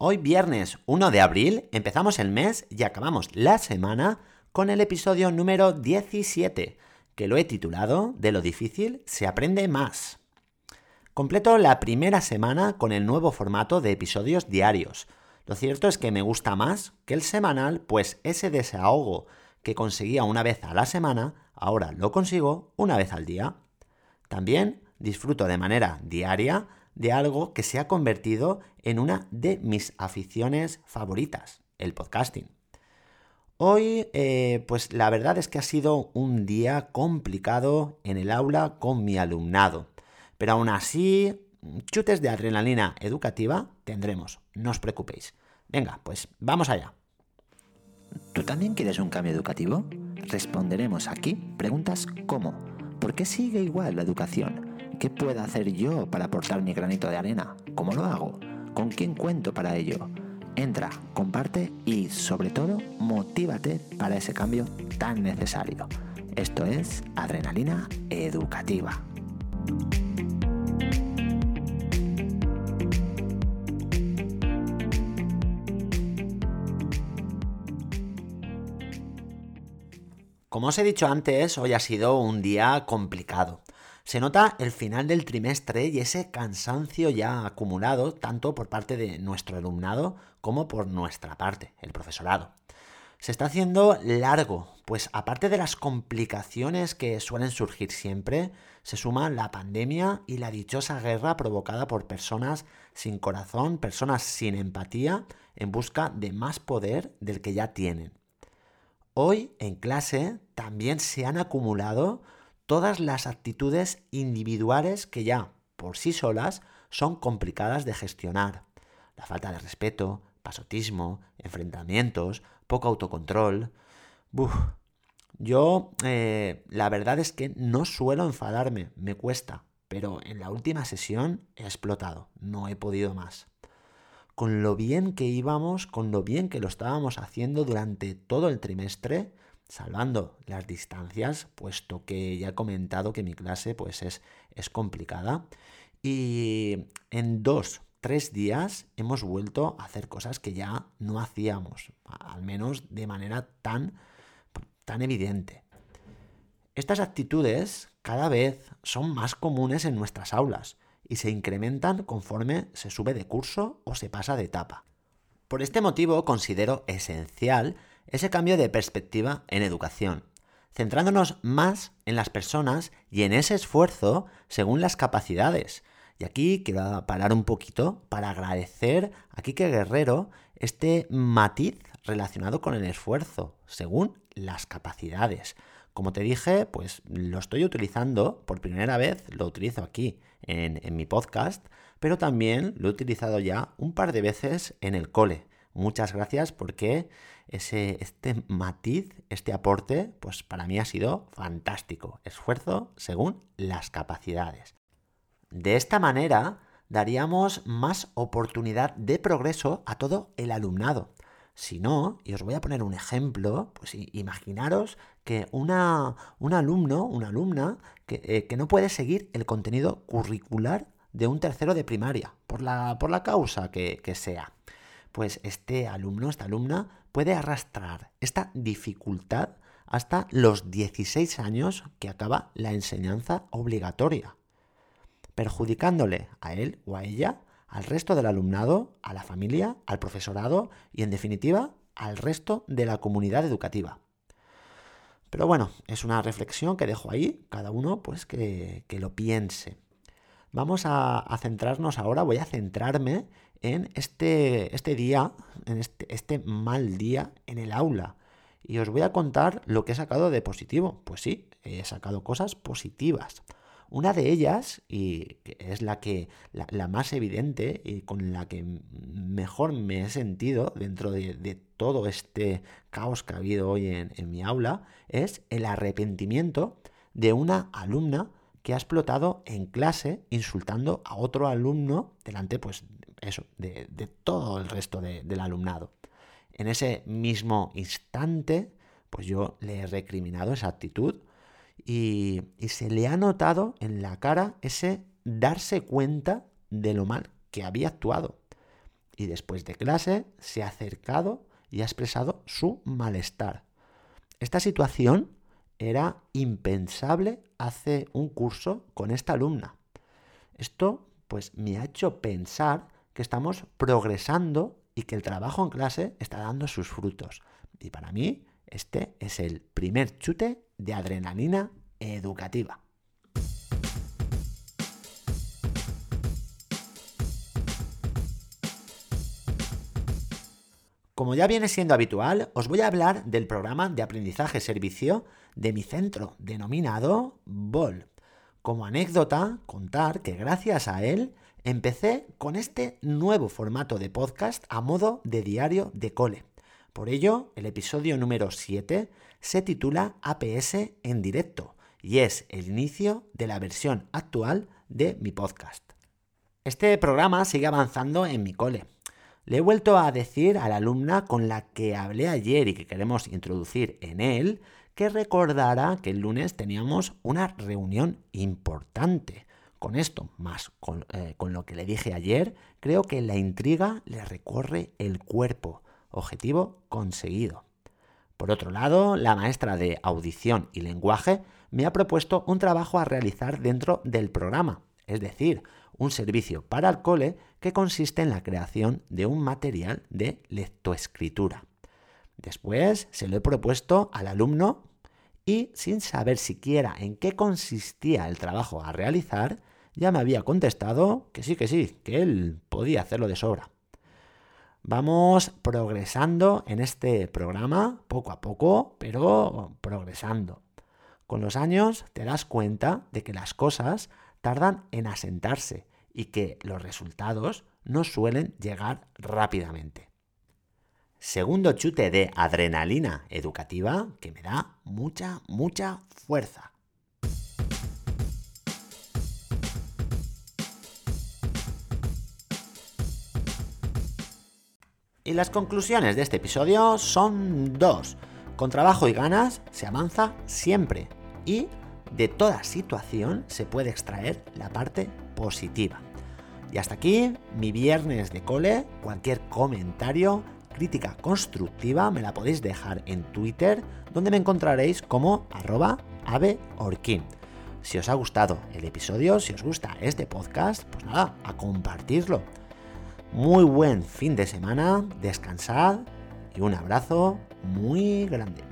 Hoy viernes 1 de abril empezamos el mes y acabamos la semana con el episodio número 17, que lo he titulado De lo difícil se aprende más. Completo la primera semana con el nuevo formato de episodios diarios. Lo cierto es que me gusta más que el semanal, pues ese desahogo que conseguía una vez a la semana, ahora lo consigo una vez al día. También disfruto de manera diaria de algo que se ha convertido en una de mis aficiones favoritas, el podcasting. Hoy, eh, pues la verdad es que ha sido un día complicado en el aula con mi alumnado, pero aún así, chutes de adrenalina educativa tendremos, no os preocupéis. Venga, pues vamos allá. ¿Tú también quieres un cambio educativo? Responderemos aquí preguntas como ¿por qué sigue igual la educación? ¿Qué puedo hacer yo para aportar mi granito de arena? ¿Cómo lo hago? ¿Con quién cuento para ello? Entra, comparte y sobre todo motívate para ese cambio tan necesario. Esto es Adrenalina Educativa. Como os he dicho antes, hoy ha sido un día complicado. Se nota el final del trimestre y ese cansancio ya acumulado tanto por parte de nuestro alumnado como por nuestra parte, el profesorado. Se está haciendo largo, pues aparte de las complicaciones que suelen surgir siempre, se suma la pandemia y la dichosa guerra provocada por personas sin corazón, personas sin empatía, en busca de más poder del que ya tienen. Hoy en clase también se han acumulado todas las actitudes individuales que ya por sí solas son complicadas de gestionar. La falta de respeto, pasotismo, enfrentamientos, poco autocontrol. Yo eh, la verdad es que no suelo enfadarme, me cuesta, pero en la última sesión he explotado, no he podido más. Con lo bien que íbamos, con lo bien que lo estábamos haciendo durante todo el trimestre, salvando las distancias, puesto que ya he comentado que mi clase pues es, es complicada. Y en dos, tres días hemos vuelto a hacer cosas que ya no hacíamos, al menos de manera tan, tan evidente. Estas actitudes cada vez son más comunes en nuestras aulas y se incrementan conforme se sube de curso o se pasa de etapa. Por este motivo considero esencial ese cambio de perspectiva en educación, centrándonos más en las personas y en ese esfuerzo según las capacidades. Y aquí quiero parar un poquito para agradecer a Kike Guerrero este matiz relacionado con el esfuerzo, según las capacidades. Como te dije, pues lo estoy utilizando por primera vez, lo utilizo aquí en, en mi podcast, pero también lo he utilizado ya un par de veces en el cole. Muchas gracias porque ese, este matiz, este aporte, pues para mí ha sido fantástico. Esfuerzo según las capacidades. De esta manera, daríamos más oportunidad de progreso a todo el alumnado. Si no, y os voy a poner un ejemplo, pues imaginaros que una, un alumno, una alumna, que, eh, que, no puede seguir el contenido curricular de un tercero de primaria, por la, por la causa que, que sea pues este alumno, esta alumna puede arrastrar esta dificultad hasta los 16 años que acaba la enseñanza obligatoria, perjudicándole a él o a ella, al resto del alumnado, a la familia, al profesorado y en definitiva al resto de la comunidad educativa. Pero bueno, es una reflexión que dejo ahí, cada uno pues que, lo piense. Vamos a, centrarnos ahora, voy a centrarme en este, este día, en este, este mal día en el aula. Y os voy a contar lo que he sacado de positivo. Pues sí, he sacado cosas positivas. Una de ellas, y es la que la, más evidente y con la que mejor me he sentido dentro de, todo este caos que ha habido hoy en, mi aula, es el arrepentimiento de una alumna que ha explotado en clase insultando a otro alumno delante pues, eso, de, todo el resto del alumnado. En ese mismo instante, pues yo le he recriminado esa actitud y, y se le ha notado en la cara ese darse cuenta de lo mal que había actuado. y después de clase se ha acercado y ha expresado su malestar. Esta situación era impensable hace un curso con esta alumna. Esto pues me ha hecho pensar que estamos progresando y que el trabajo en clase está dando sus frutos. Y para mí este es el primer chute de adrenalina educativa. Como ya viene siendo habitual, os voy a hablar del programa de aprendizaje servicio de mi centro, denominado BOL. Como anécdota, contar que gracias a él empecé con este nuevo formato de podcast a modo de diario de cole. Por ello, el episodio número 7 se titula APS en directo y es el inicio de la versión actual de mi podcast. Este programa sigue avanzando en mi cole le he vuelto a decir a la alumna con la que hablé ayer y que queremos introducir en él que recordara que el lunes teníamos una reunión importante. Con esto, más con, eh, con lo que le dije ayer, creo que la intriga le recorre el cuerpo. Objetivo conseguido. Por otro lado, la maestra de audición y lenguaje me ha propuesto un trabajo a realizar dentro del programa, es decir, un servicio para el cole que consiste en la creación de un material de lectoescritura. Después se lo he propuesto al alumno y sin saber siquiera en qué consistía el trabajo a realizar, ya me había contestado que sí, que sí, que él podía hacerlo de sobra. Vamos progresando en este programa poco a poco, pero progresando. Con los años te das cuenta de que las cosas tardan en asentarse y que los resultados no suelen llegar rápidamente. Segundo chute de adrenalina educativa que me da mucha, mucha fuerza. Y las conclusiones de este episodio son dos. Con trabajo y ganas se avanza siempre y de toda situación se puede extraer la parte positiva. Y hasta aquí mi viernes de cole. Cualquier comentario, crítica constructiva me la podéis dejar en Twitter, donde me encontraréis como arroba aveorquín. Si os ha gustado el episodio, si os gusta este podcast, pues nada, a compartirlo. Muy buen fin de semana, descansad y un abrazo muy grande.